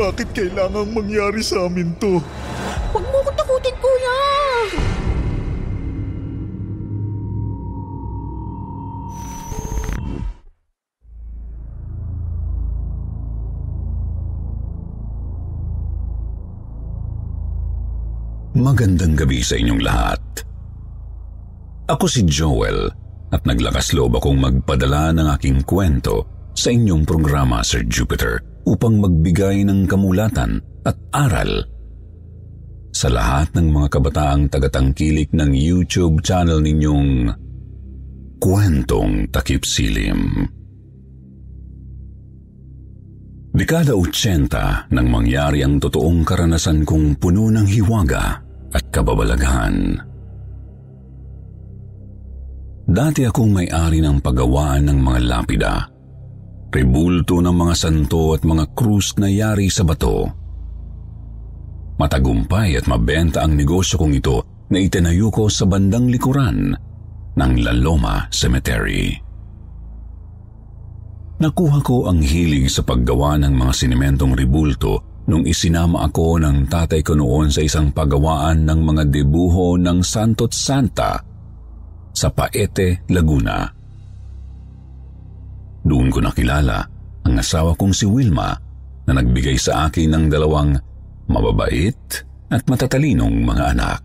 Bakit kailangang mangyari sa amin to? Huwag mo ko takutin, kuya! Magandang gabi sa inyong lahat. Ako si Joel at naglakas loob akong magpadala ng aking kwento sa inyong programa Sir Jupiter upang magbigay ng kamulatan at aral sa lahat ng mga kabataang tagatangkilik ng YouTube channel ninyong Kwentong Takip Silim. Dekada 80 nang mangyari ang totoong karanasan kong puno ng hiwaga at kababalaghan. Dati akong may-ari ng paggawaan ng mga lapida, rebulto ng mga santo at mga krus na yari sa bato. Matagumpay at mabenta ang negosyo kong ito na itinayo ko sa bandang likuran ng La Loma Cemetery. Nakuha ko ang hilig sa paggawa ng mga sinementong ribulto nung isinama ako ng tatay ko noon sa isang paggawaan ng mga debuho ng Santo't Santa sa Paete, Laguna. Doon ko nakilala ang asawa kong si Wilma na nagbigay sa akin ng dalawang mababait at matatalinong mga anak.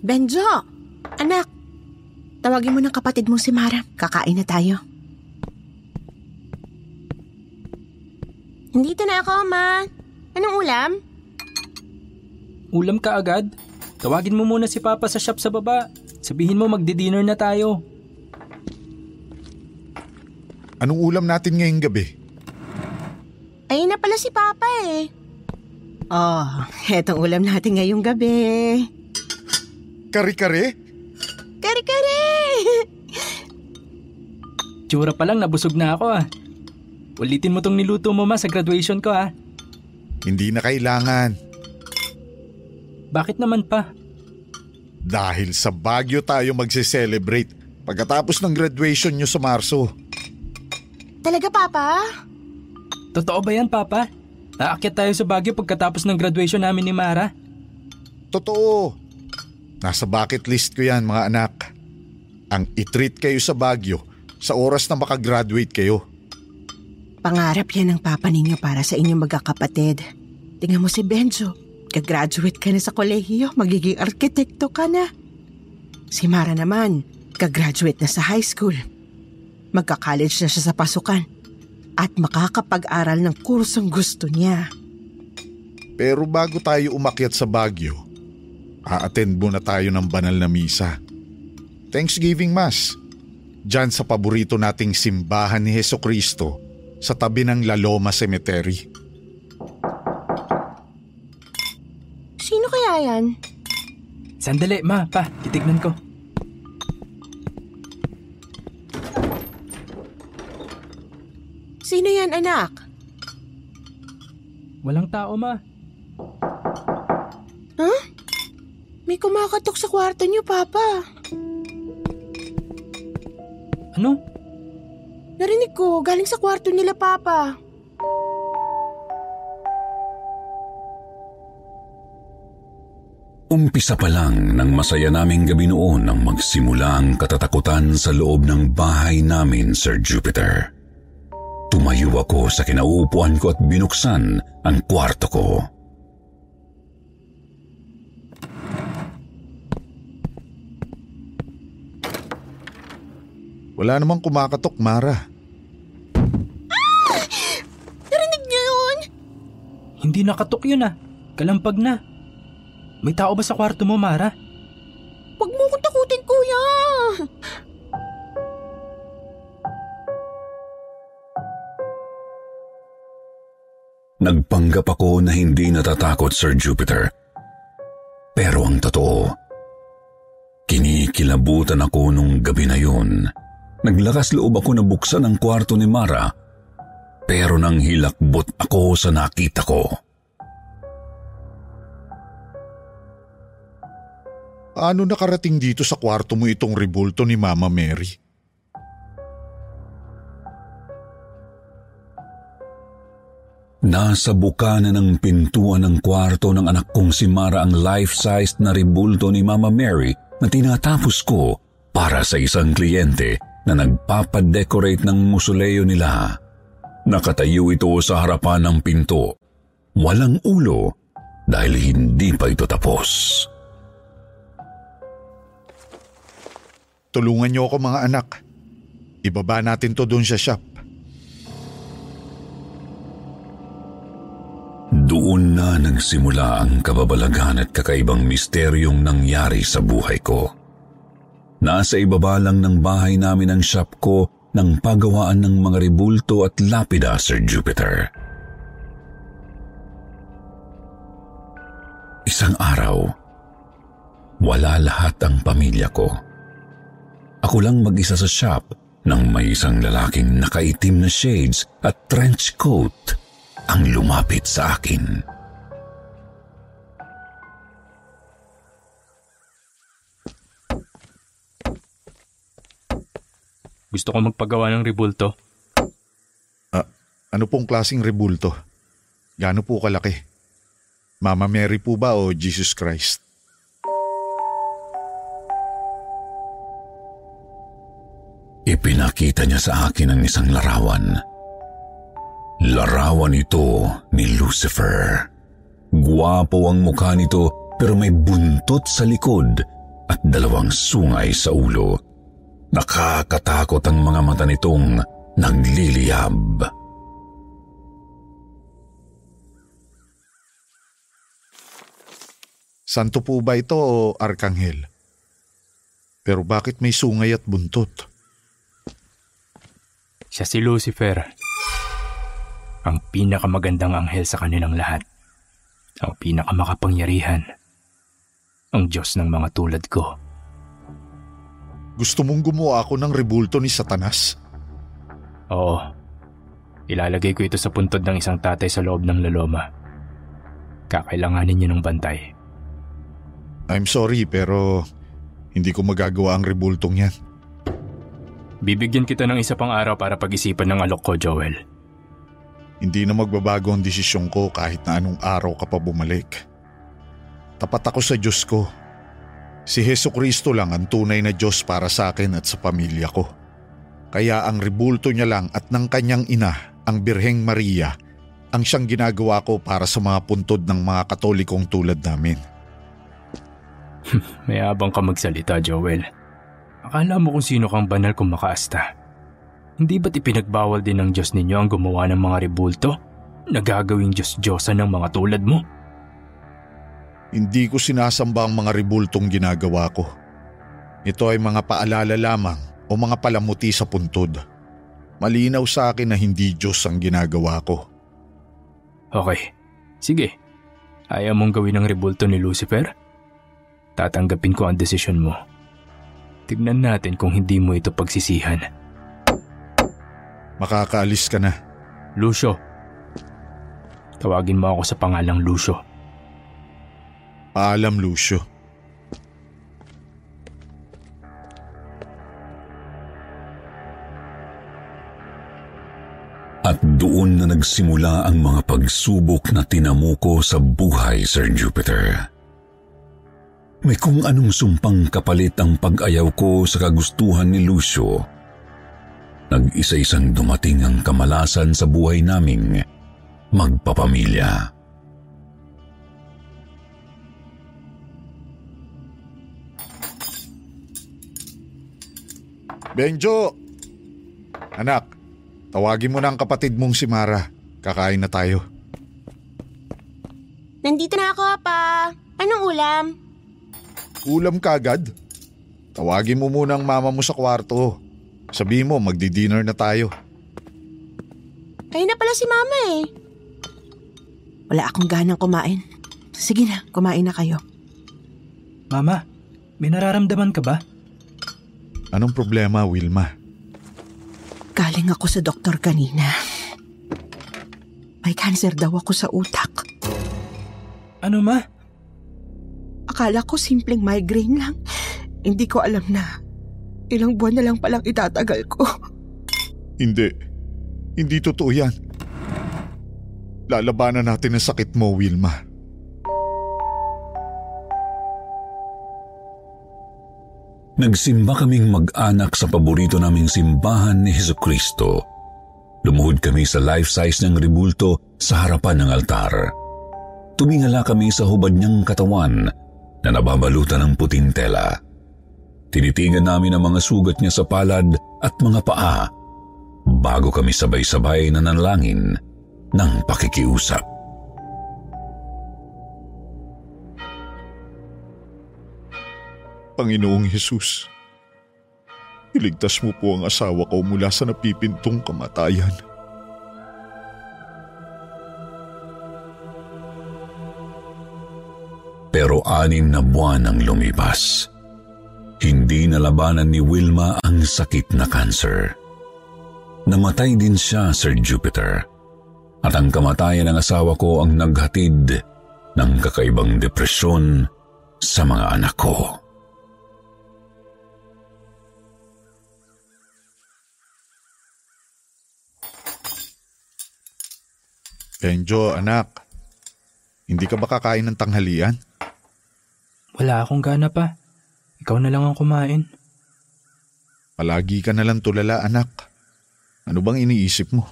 Benjo! Anak! Tawagin mo ng kapatid mo si Mara. Kakain na tayo. Nandito na ako, Ma. Anong ulam? Ulam ka agad? Tawagin mo muna si Papa sa shop sa baba. Sabihin mo magdi-dinner na tayo. Anong ulam natin ngayong gabi? Ayun na pala si Papa eh. Oh, etong ulam natin ngayong gabi. Kare-kare? Kare-kare! Tsura pa lang nabusog na ako ah. Ulitin mo tong niluto mo ma sa graduation ko ah. Hindi na kailangan. Bakit naman pa? Dahil sa Baguio tayo magse-celebrate pagkatapos ng graduation nyo sa Marso. Talaga, Papa? Totoo ba yan Papa? Aakyat tayo sa Baguio pagkatapos ng graduation namin ni Mara? Totoo. Nasa bucket list ko yan mga anak. Ang itreat kayo sa Baguio sa oras na makagraduate kayo. Pangarap yan ng papa ninyo para sa inyong magkakapatid. Tingnan mo si Benjo. Kagraduate ka na sa kolehiyo, magiging arkitekto ka na. Si Mara naman, kagraduate na sa high school. Magka-college na siya sa pasukan. At makakapag-aral ng kursong gusto niya. Pero bago tayo umakyat sa Baguio, a-attend muna tayo ng banal na misa. Thanksgiving Mass. Diyan sa paborito nating simbahan ni Heso Kristo sa tabi ng La Loma Cemetery. Sino kaya yan? Sandali ma, pa, titignan ko. Sino yan, anak? Walang tao ma. Huh? May kumakatok sa kwarto niyo, Papa. Ano? Narinig ko, galing sa kwarto nila, Papa. Umpisa pa lang ng masaya naming gabi noon nang magsimula ang katatakutan sa loob ng bahay namin, Sir Jupiter. Tumayo ako sa kinauupuan ko at binuksan ang kwarto ko. Wala namang kumakatok, Mara. Narinig niyo yun? Hindi nakatok yun ah. Kalampag na. May tao ba sa kwarto mo, Mara? Huwag mo akong takutin, kuya. Nagpanggap ako na hindi natatakot, Sir Jupiter. Pero ang totoo, kinikilabutan ako nung gabi na yun. Naglakas loob ako na buksan ang kwarto ni Mara, pero nang hilakbot ako sa nakita ko. Ano nakarating dito sa kwarto mo itong rebulto ni Mama Mary? Nasa bukana ng pintuan ng kwarto ng anak kong si Mara ang life-sized na rebulto ni Mama Mary na tinatapos ko para sa isang kliyente na nagpapadecorate ng musoleo nila. Nakatayo ito sa harapan ng pinto. Walang ulo dahil hindi pa ito tapos. Tulungan niyo ako mga anak. Ibaba natin to doon sa shop. Doon na nagsimula ang kababalagan at kakaibang misteryong nangyari sa buhay ko. Nasa ibaba lang ng bahay namin ang shop ko ng pagawaan ng mga ribulto at lapida, Sir Jupiter. Isang araw, wala lahat ang pamilya ko. Ako lang mag-isa sa shop nang may isang lalaking nakaitim na shades at trench coat ang lumapit sa akin. Gusto ko magpagawa ng rebulto. Ah, ano pong klasing rebulto? Gaano po kalaki? Mama Mary po ba o Jesus Christ? Ipinakita niya sa akin ang isang larawan. Larawan ito ni Lucifer. Guwapo ang mukha nito pero may buntot sa likod at dalawang sungay sa ulo. Nakakatakot ang mga mata nitong nagliliyab. Santo po ba ito o Arkanghel? Pero bakit may sungay at buntot? Siya si Lucifer. Ang pinakamagandang anghel sa kanilang lahat. Ang pinakamakapangyarihan. Ang Diyos ng mga tulad ko. Gusto mong gumawa ako ng rebulto ni Satanas? Oo. Ilalagay ko ito sa puntod ng isang tatay sa loob ng laloma. Kakailanganin niyo ng bantay. I'm sorry pero hindi ko magagawa ang rebultong yan. Bibigyan kita ng isa pang araw para pag-isipan ng alok ko, Joel. Hindi na magbabago ang desisyon ko kahit na anong araw ka pa bumalik. Tapat ako sa Diyos ko. Si Heso Kristo lang ang tunay na Diyos para sa akin at sa pamilya ko. Kaya ang rebulto niya lang at ng kanyang ina, ang Birheng Maria, ang siyang ginagawa ko para sa mga puntod ng mga katolikong tulad namin. Mayabang ka magsalita, Joel. Akala mo kung sino kang banal kung makaasta. Hindi ba't ipinagbawal din ng Diyos ninyo ang gumawa ng mga rebulto? Nagagawing Diyos-Diyosan ng mga tulad mo? Hindi ko sinasamba ang mga rebultong ginagawa ko. Ito ay mga paalala lamang o mga palamuti sa puntod. Malinaw sa akin na hindi Diyos ang ginagawa ko. Okay. Sige. Ayaw mong gawin ang rebulto ni Lucifer? Tatanggapin ko ang desisyon mo. Tignan natin kung hindi mo ito pagsisihan. Makakaalis ka na. Lucio. Tawagin mo ako sa pangalang Lucio. Paalam, Lucio. At doon na nagsimula ang mga pagsubok na tinamuko sa buhay, Sir Jupiter. May kung anong sumpang kapalit ang pag-ayaw ko sa kagustuhan ni Lucio. Nag-isa-isang dumating ang kamalasan sa buhay naming magpapamilya. Benjo, Anak, tawagin mo na ang kapatid mong si Mara. Kakain na tayo. Nandito na ako, pa. Anong ulam? Ulam kagad? Tawagin mo muna ang mama mo sa kwarto. Sabihin mo, magdi-dinner na tayo. Kayo na pala si mama eh. Wala akong ganang kumain. Sige na, kumain na kayo. Mama, may nararamdaman ka ba? Anong problema, Wilma? Galing ako sa doktor kanina. May cancer daw ako sa utak. Ano ma? Akala ko simpleng migraine lang. Hindi ko alam na ilang buwan na lang palang itatagal ko. Hindi. Hindi totoo yan. Lalabanan natin ang sakit mo, Wilma. Nagsimba kaming mag-anak sa paborito naming simbahan ni Heso Kristo. Lumuhod kami sa life-size ng ribulto sa harapan ng altar. Tumingala kami sa hubad niyang katawan na nababalutan ng puting tela. Tinitigan namin ang mga sugat niya sa palad at mga paa bago kami sabay-sabay na nanalangin ng pakikiusap. Panginoong Hesus, iligtas mo po ang asawa ko mula sa napipintong kamatayan. Pero anim na buwan ang lumipas. Hindi nalabanan ni Wilma ang sakit na cancer. Namatay din siya, Sir Jupiter. At ang kamatayan ng asawa ko ang naghatid ng kakaibang depresyon sa mga anak ko. Benjo, anak. Hindi ka ba kakain ng tanghalian? Wala akong gana pa. Ikaw na lang ang kumain. Palagi ka na lang tulala, anak. Ano bang iniisip mo?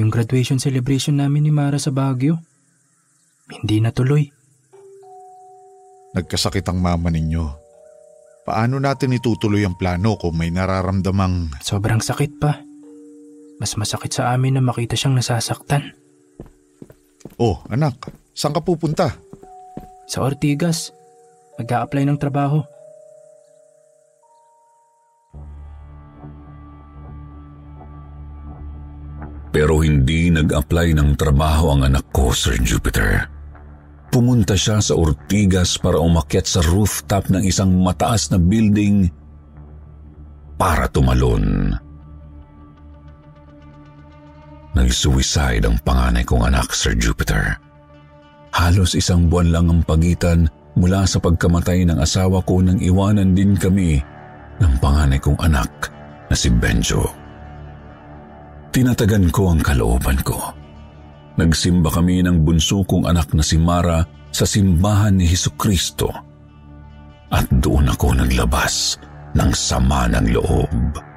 Yung graduation celebration namin ni Mara sa Baguio. Hindi natuloy. Nagkasakit ang mama ninyo. Paano natin itutuloy ang plano kung may nararamdamang... Sobrang sakit pa. Mas masakit sa amin na makita siyang nasasaktan. Oh, anak, saan ka pupunta? Sa Ortigas, mag apply ng trabaho. Pero hindi nag-apply ng trabaho ang anak ko, Sir Jupiter. Pumunta siya sa Ortigas para umakyat sa rooftop ng isang mataas na building para tumalon. Nag-suicide ang panganay kong anak, Sir Jupiter. Halos isang buwan lang ang pagitan mula sa pagkamatay ng asawa ko nang iwanan din kami ng panganay kong anak na si Benjo. Tinatagan ko ang kalooban ko. Nagsimba kami ng bunso kong anak na si Mara sa simbahan ni Heso Kristo. At doon ako naglabas ng sama ng loob.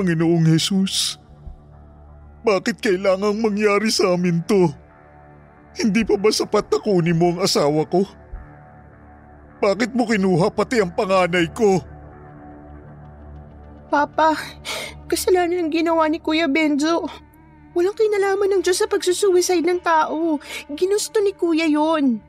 Panginoong Jesus, bakit kailangang mangyari sa amin to? Hindi pa ba sapat na kunin mo ang asawa ko? Bakit mo kinuha pati ang panganay ko? Papa, kasalanan ang ginawa ni Kuya Benzo. Walang kinalaman ng Diyos sa pagsusuicide ng tao. Ginusto ni Kuya yon.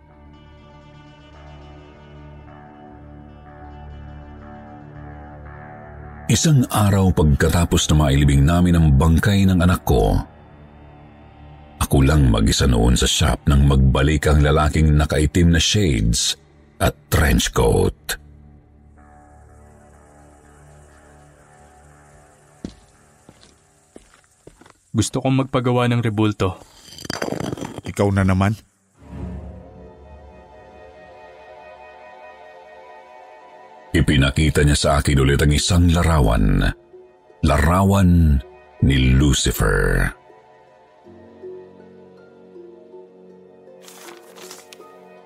Isang araw pagkatapos na mailibing namin ang bangkay ng anak ko, ako lang mag-isa noon sa shop nang magbalik ang lalaking nakaitim na shades at trench coat. Gusto kong magpagawa ng rebulto. Ikaw na naman? Ipinakita niya sa akin ulit ang isang larawan. Larawan ni Lucifer.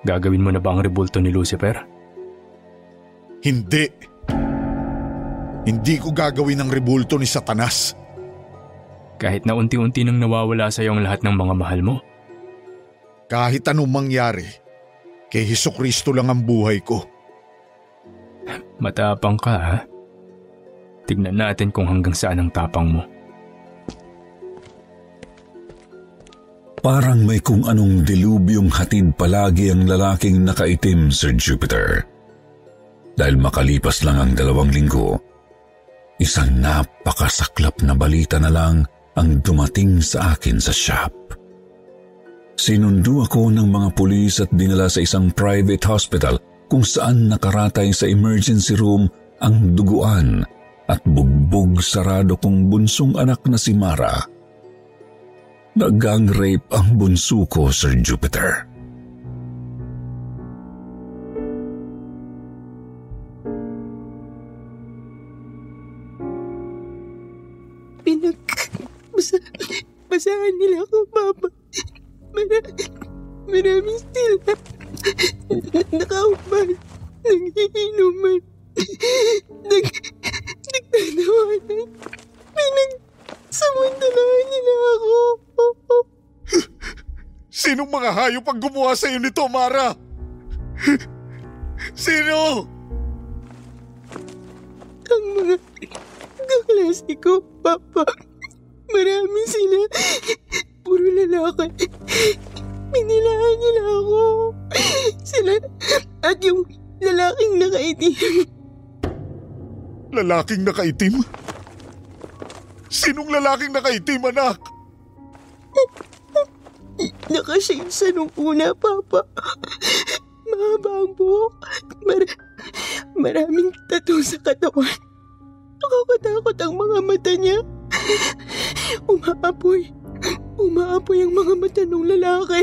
Gagawin mo na ba ang rebulto ni Lucifer? Hindi. Hindi ko gagawin ang rebulto ni Satanas. Kahit na unti-unti nang nawawala sa iyo ang lahat ng mga mahal mo? Kahit anong mangyari, Kay Heso Kristo lang ang buhay ko. Matapang ka ha? Tignan natin kung hanggang saan ang tapang mo. Parang may kung anong dilubyong hatid palagi ang lalaking nakaitim, Sir Jupiter. Dahil makalipas lang ang dalawang linggo, isang napakasaklap na balita na lang ang dumating sa akin sa shop. Sinundo ako ng mga pulis at dinala sa isang private hospital kung saan nakaratay sa emergency room ang duguan at bugbog sarado kong bunsong anak na si Mara. Nagang rape ang bunso ko, Sir Jupiter. Pinag... Basa, basahan nila ako, Papa. Mara, maraming sila. Nakaupan. Nagiinuman. Nag... Nagtatawanan. Pinag... Samantalahan nila ako. Sinong mga hayop ang gumawa sa iyo nito, Mara? Sino? Ang mga kaklase ko, Papa. Marami sila. Puro lalaki. Pinilahan nila ako. Sila at yung lalaking nakaitim. Lalaking nakaitim? Sinong lalaking nakaitim, anak? Nakashade nung una, Papa. Mahaba ang buhok. Mar- maraming tattoo sa katawan. Nakakatakot ang mga mata niya. Umaapoy. Umaapoy ang mga mata ng lalaki.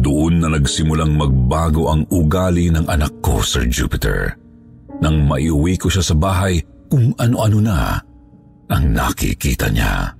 Doon na nagsimulang magbago ang ugali ng anak ko, Sir Jupiter. Nang maiuwi ko siya sa bahay, kung ano-ano na ang nakikita niya.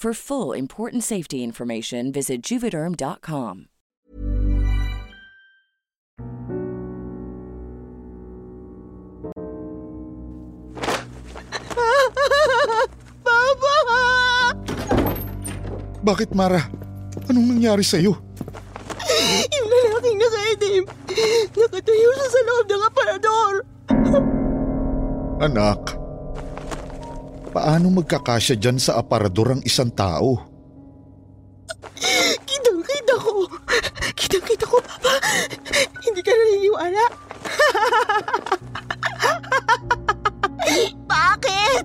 For full important safety information, visit juvederm.com. Papa! Bakit, Mara? Anong nangyari sa'yo? Yung lalaking nakaitim. Nakatayo siya sa loob ng aparador. Anak, paano magkakasya dyan sa aparador ang isang tao? Kitang-kita ko. Kitang-kita ko, Papa. Hindi ka naniniwala. Bakit?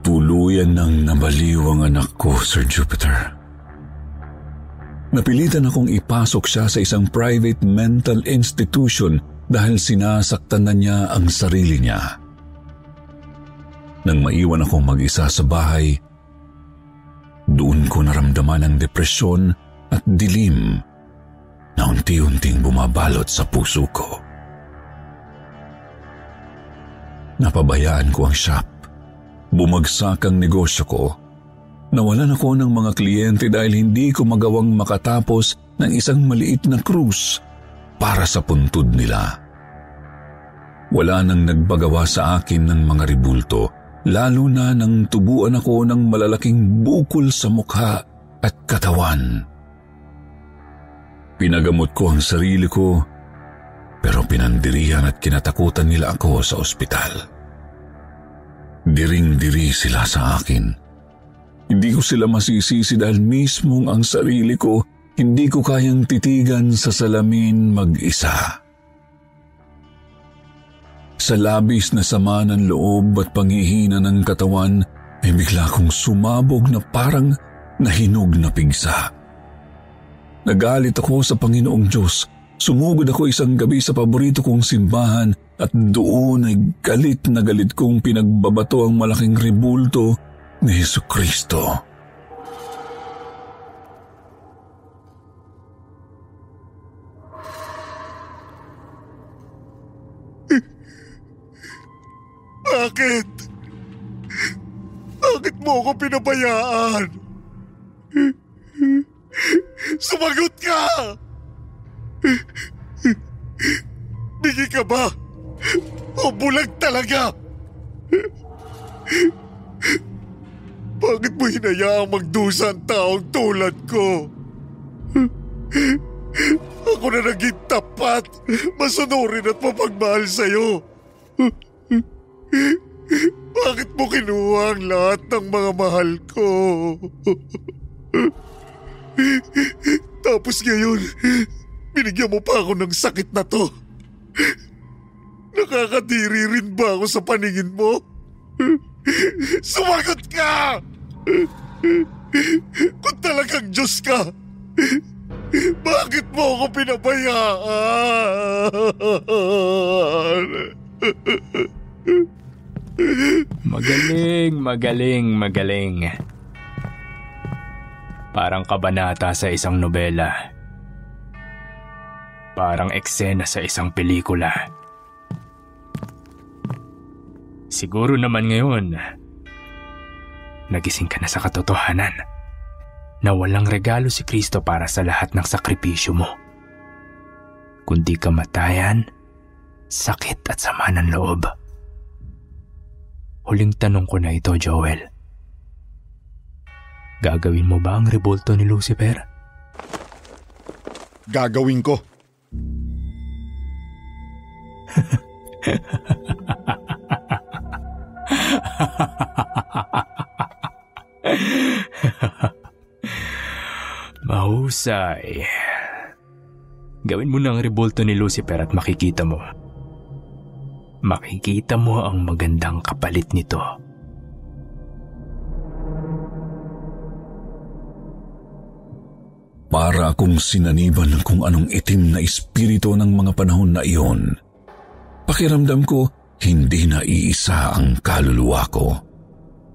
Tuluyan nang nabaliw ang anak ko, Sir Jupiter. Napilitan akong ipasok siya sa isang private mental institution dahil sinasaktan na niya ang sarili niya. Nang maiwan akong mag-isa sa bahay, doon ko naramdaman ang depresyon at dilim na unti-unting bumabalot sa puso ko. napabayaan ko ang shop. Bumagsak ang negosyo ko. Nawalan ako ng mga kliyente dahil hindi ko magawang makatapos ng isang maliit na cruise para sa puntod nila. Wala nang nagbagawa sa akin ng mga ribulto, lalo na nang tubuan ako ng malalaking bukol sa mukha at katawan. Pinagamot ko ang sarili ko, pero pinandirihan at kinatakutan nila ako sa ospital. Diring-diri sila sa akin. Hindi ko sila masisisi dahil mismong ang sarili ko hindi ko kayang titigan sa salamin mag-isa. Sa labis na sama ng loob at panghihina ng katawan ay bigla kong sumabog na parang nahinog na pigsa. Nagalit ako sa Panginoong Diyos. Sumugod ako isang gabi sa paborito kong simbahan at doon ay galit na galit kong pinagbabato ang malaking ribulto ni Yesu Kristo. Bakit? Bakit mo ako pinabayaan? Sumagot ka! Bigi ka ba? O bulag talaga? Bakit mo hinayaang magdusa ang taong tulad ko? Ako na naging tapat, masunurin at mapagmahal sa'yo. Bakit mo kinuha ang lahat ng mga mahal ko? Tapos ngayon, binigyan mo pa ako ng sakit na to. Nakakadiri rin ba ako sa paningin mo? Sumagot ka! Kung talagang Diyos ka, bakit mo ako pinabayaan? Magaling, magaling, magaling. Parang kabanata sa isang nobela. Parang eksena sa isang pelikula. Siguro naman ngayon, nagising ka na sa katotohanan na walang regalo si Kristo para sa lahat ng sakripisyo mo. Kundi kamatayan, sakit at sama ng loob. Huling tanong ko na ito, Joel. Gagawin mo ba ang rebulto ni Lucifer? Gagawin ko. Mahusay. Gawin mo na ang rebulto ni Lucifer at makikita mo. Makikita mo ang magandang kapalit nito. Para akong sinaniban ng kung anong itim na espiritu ng mga panahon na iyon. Pakiramdam ko, hindi na iisa ang kaluluwa ko.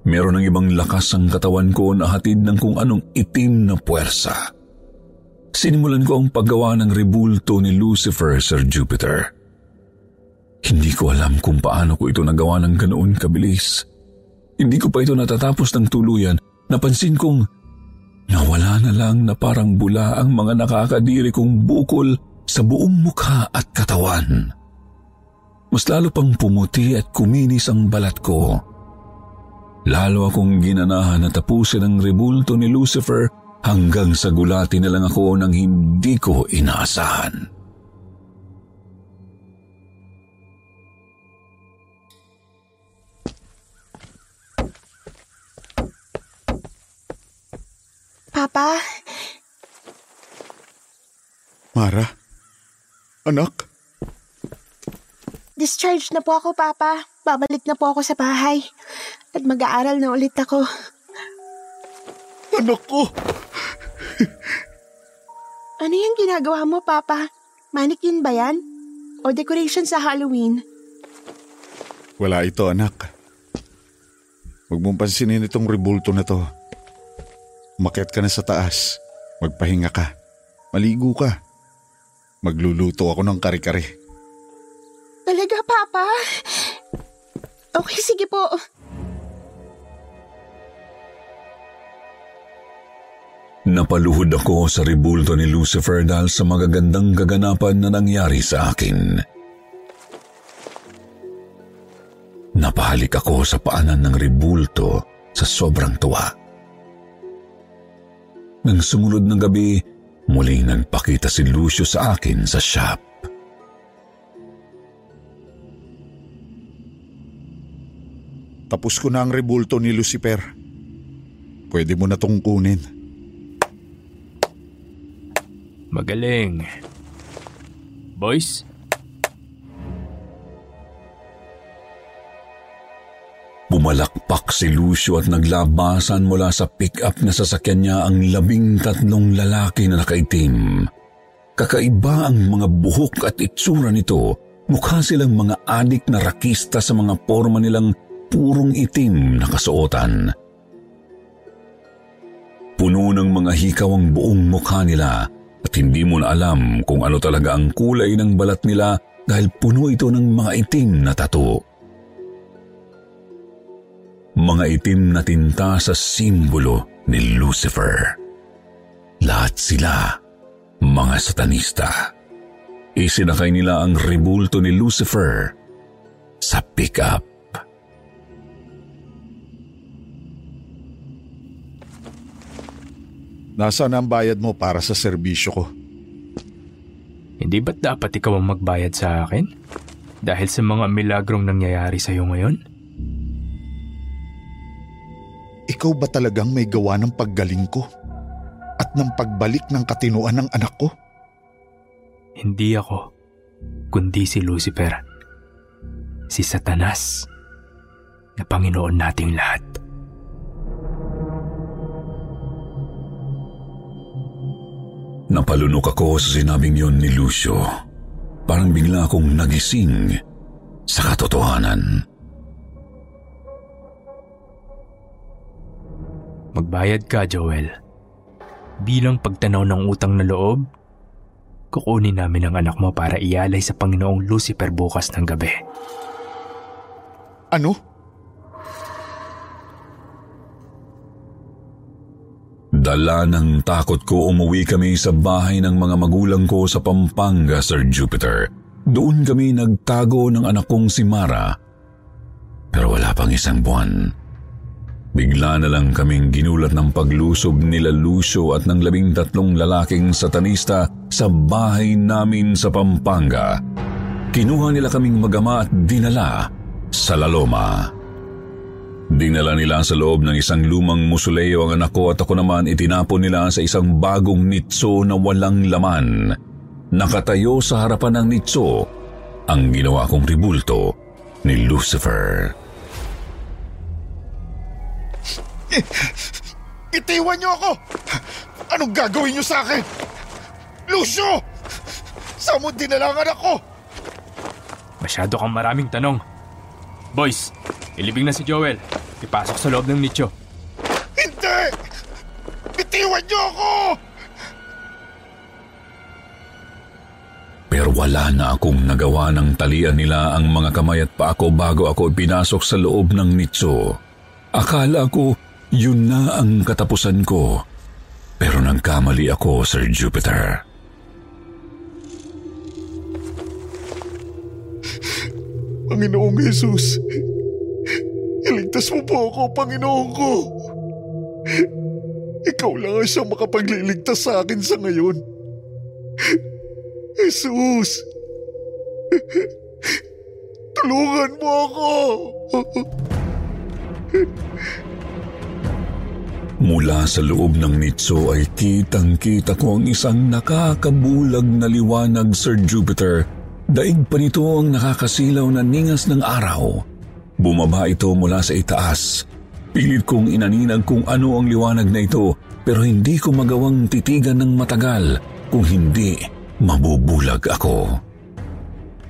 Meron ng ibang lakas ang katawan ko na hatid ng kung anong itim na puwersa. Sinimulan ko ang paggawa ng rebulto ni Lucifer, Sir Jupiter. Hindi ko alam kung paano ko ito nagawa ng ganoon kabilis. Hindi ko pa ito natatapos ng tuluyan. Napansin kong Nawala na lang na parang bula ang mga nakakadiri kong bukol sa buong mukha at katawan. Mas lalo pang pumuti at kuminis ang balat ko. Lalo akong ginanahan na tapusin ang rebulto ni Lucifer hanggang sa gulati na lang ako nang hindi ko inaasahan. Papa? Mara? Anak? Discharge na po ako, Papa. Babalik na po ako sa bahay. At mag-aaral na ulit ako. Anak ko! ano yung ginagawa mo, Papa? Mannequin ba yan? O decoration sa Halloween? Wala ito, anak. Huwag mong pansinin itong rebulto na to. Umakyat ka na sa taas. Magpahinga ka. Maligo ka. Magluluto ako ng kare-kare. Talaga, Papa? Okay, sige po. Napaluhod ako sa ribulto ni Lucifer dahil sa magagandang kaganapan na nangyari sa akin. Napahalik ako sa paanan ng ribulto sa sobrang tuwa. Nang sumunod ng gabi, muling nagpakita si Lucio sa akin sa shop. Tapos ko na ang rebulto ni Lucifer. Pwede mo na tong kunin. Magaling. Boys, Bumalakpak si Lucio at naglabasan mula sa pick-up na sasakyan niya ang labing tatlong lalaki na nakaitim. Kakaiba ang mga buhok at itsura nito. Mukha silang mga adik na rakista sa mga forma nilang purong itim na kasuotan. Puno ng mga hikaw ang buong mukha nila at hindi mo na alam kung ano talaga ang kulay ng balat nila dahil puno ito ng mga itim na tattoo mga itim na tinta sa simbolo ni Lucifer. Lahat sila mga satanista. Isinakay nila ang ribulto ni Lucifer sa pick-up. Nasaan ang bayad mo para sa serbisyo ko? hindi ba't dapat ikaw ang magbayad sa akin? Dahil sa mga milagrong nangyayari sa iyo ngayon? Ikaw ba talagang may gawa ng paggaling ko? At ng pagbalik ng katinuan ng anak ko? Hindi ako, kundi si Lucifer. Si Satanas, na Panginoon nating lahat. Napalunok ako sa sinabing yon ni Lucio. Parang bigla akong nagising sa katotohanan. Magbayad ka, Joel. Bilang pagtanaw ng utang na loob, kukunin namin ang anak mo para ialay sa Panginoong Lucifer bukas ng gabi. Ano? Dala ng takot ko umuwi kami sa bahay ng mga magulang ko sa Pampanga, Sir Jupiter. Doon kami nagtago ng anak kong si Mara. Pero wala pang isang buwan. Bigla na lang kaming ginulat ng paglusob nila Lucio at ng labing tatlong lalaking satanista sa bahay namin sa Pampanga. Kinuha nila kaming magama at dinala sa Laloma. Dinala nila sa loob ng isang lumang musuleo ang anak ko at ako naman itinapon nila sa isang bagong nitso na walang laman. Nakatayo sa harapan ng nitso ang ginawa kong ribulto ni Lucifer. Itiwan niyo ako! Anong gagawin niyo sa akin? Lucio! Saan mo dinala ang anak ko? Masyado kang maraming tanong. Boys, ilibing na si Joel. Ipasok sa loob ng nicho. Hindi! Itiwan niyo ako! Pero wala na akong nagawa ng talian nila ang mga kamay at pa ako bago ako pinasok sa loob ng nitso. Akala ko yun na ang katapusan ko. Pero nagkamali ako, Sir Jupiter. Panginoong Jesus, iligtas mo po ako, Panginoon ko. Ikaw lang ang siyang makapagliligtas sa akin sa ngayon. Jesus, tulungan mo ako. Mula sa loob ng nitso ay kitang-kita ko ang isang nakakabulag na liwanag, Sir Jupiter. Daig pa nito ang nakakasilaw na ningas ng araw. Bumaba ito mula sa itaas. Pilit kong inaninag kung ano ang liwanag na ito pero hindi ko magawang titigan ng matagal kung hindi mabubulag ako.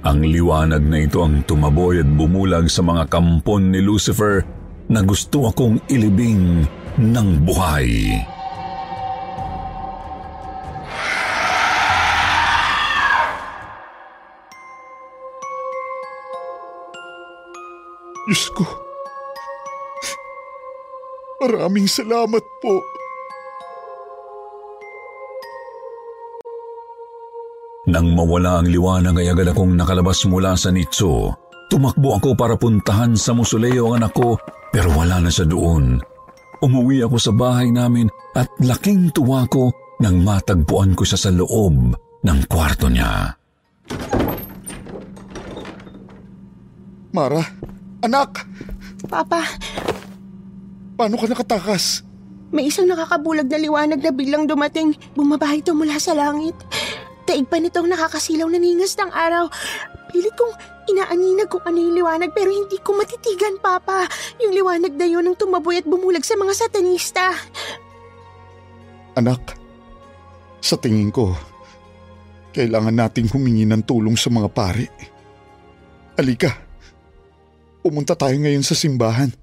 Ang liwanag na ito ang tumaboy at bumulag sa mga kampon ni Lucifer na gusto akong ilibing ng buhay. Diyos ko. Maraming salamat po. Nang mawala ang liwanag ay agad akong nakalabas mula sa nitso. Tumakbo ako para puntahan sa musuleo ang anak ko pero wala na siya doon. Umuwi ako sa bahay namin at laking tuwa ko nang matagpuan ko siya sa loob ng kwarto niya. Mara, anak! Papa, Paano ka nakatakas? may isang nakakabulag na liwanag na biglang dumating. Bumaba ito mula sa langit. Taig pa nitong nakakasilaw na ningas ng araw. Pilit kong inaaninag kung ano yung liwanag pero hindi ko matitigan, Papa. Yung liwanag na yun ang tumaboy at bumulag sa mga satanista. Anak, sa tingin ko, kailangan nating humingi ng tulong sa mga pari. Alika, pumunta tayo ngayon sa simbahan.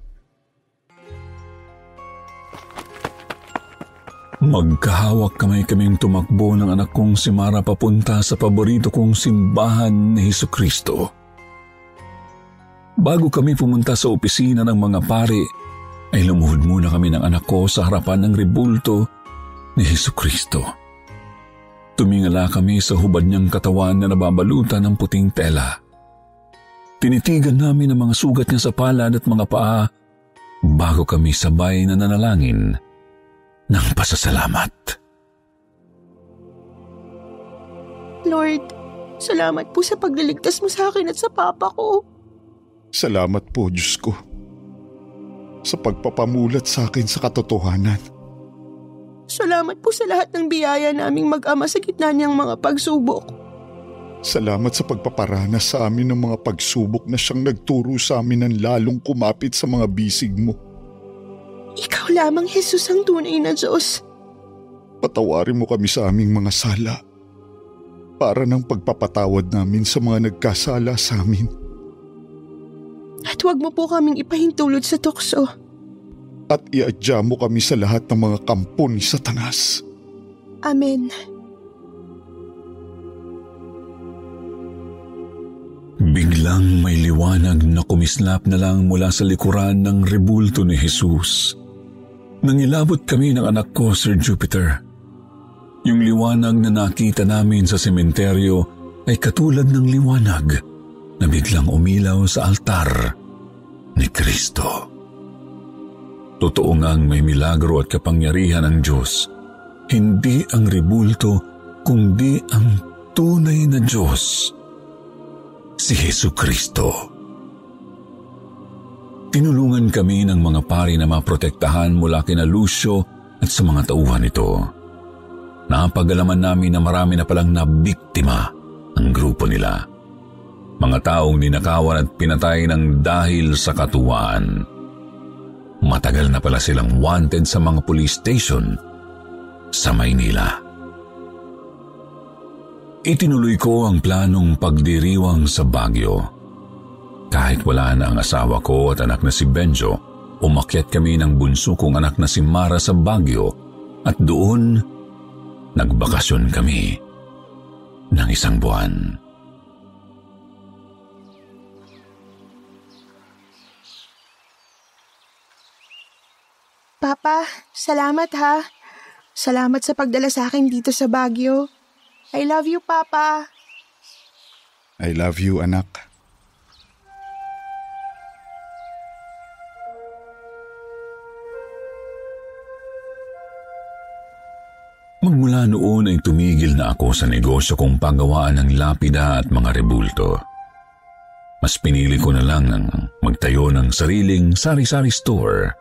Magkahawak kamay kaming tumakbo ng anak kong si Mara papunta sa paborito kong simbahan ni Heso Kristo. Bago kami pumunta sa opisina ng mga pari, ay lumuhod muna kami ng anak ko sa harapan ng ribulto ni Heso Kristo. Tumingala kami sa hubad niyang katawan na nababalutan ng puting tela. Tinitigan namin ang mga sugat niya sa palad at mga paa bago kami sabay na nanalangin ng pasasalamat. Lord, salamat po sa pagliligtas mo sa akin at sa papa ko. Salamat po, Diyos ko, sa pagpapamulat sa akin sa katotohanan. Salamat po sa lahat ng biyaya naming mag-ama sa gitna niyang mga pagsubok. Salamat sa pagpaparanas sa amin ng mga pagsubok na siyang nagturo sa amin ng lalong kumapit sa mga bisig mo. Ikaw lamang, Jesus, ang tunay na Diyos. Patawarin mo kami sa aming mga sala para ng pagpapatawad namin sa mga nagkasala sa amin. At huwag mo po kaming ipahintulot sa tukso. At iadya mo kami sa lahat ng mga kampo ni Satanas. Amen. Biglang may liwanag na kumislap na lang mula sa likuran ng rebulto ni Jesus. Nangilabot kami ng anak ko, Sir Jupiter. Yung liwanag na nakita namin sa sementeryo ay katulad ng liwanag na biglang umilaw sa altar ni Kristo. Totoo ngang may milagro at kapangyarihan ng Diyos. Hindi ang rebulto, kundi ang tunay na Diyos si Heso Kristo. Tinulungan kami ng mga pari na maprotektahan mula kina Lucio at sa mga tauhan nito. Napagalaman namin na marami na palang nabiktima ang grupo nila. Mga taong ninakawan at pinatay ng dahil sa katuwaan. Matagal na pala silang wanted sa mga police station sa Maynila. Itinuloy ko ang planong pagdiriwang sa Baguio. Kahit wala na ang asawa ko at anak na si Benjo, umakyat kami ng bunso kong anak na si Mara sa Baguio at doon nagbakasyon kami ng isang buwan. Papa, salamat ha. Salamat sa pagdala sa akin dito sa Baguio. I love you, Papa. I love you, anak. Magmula noon ay tumigil na ako sa negosyo kong paggawaan ng lapida at mga rebulto. Mas pinili ko na lang ang magtayo ng sariling sari-sari store.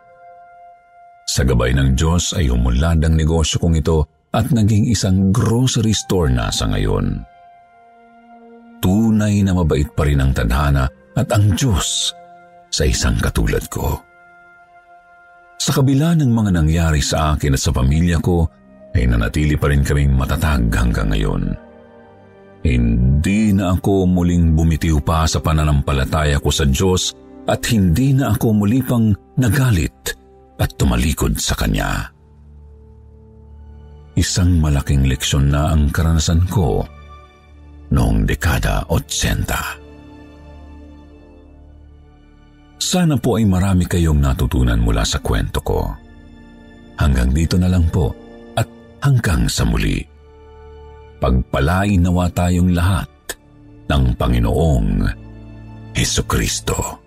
Sa gabay ng Diyos ay umunlad ang negosyo kong ito at naging isang grocery store na sa ngayon. Tunay na mabait pa rin ang tadhana at ang Diyos sa isang katulad ko. Sa kabila ng mga nangyari sa akin at sa pamilya ko, ay nanatili pa rin kaming matatag hanggang ngayon. Hindi na ako muling bumitiw pa sa pananampalataya ko sa Diyos at hindi na ako muli pang nagalit at tumalikod sa Kanya. Isang malaking leksyon na ang karanasan ko noong dekada 80. Sana po ay marami kayong natutunan mula sa kwento ko. Hanggang dito na lang po at hanggang sa muli. Pagpalain nawa tayong lahat ng Panginoong Heso Kristo.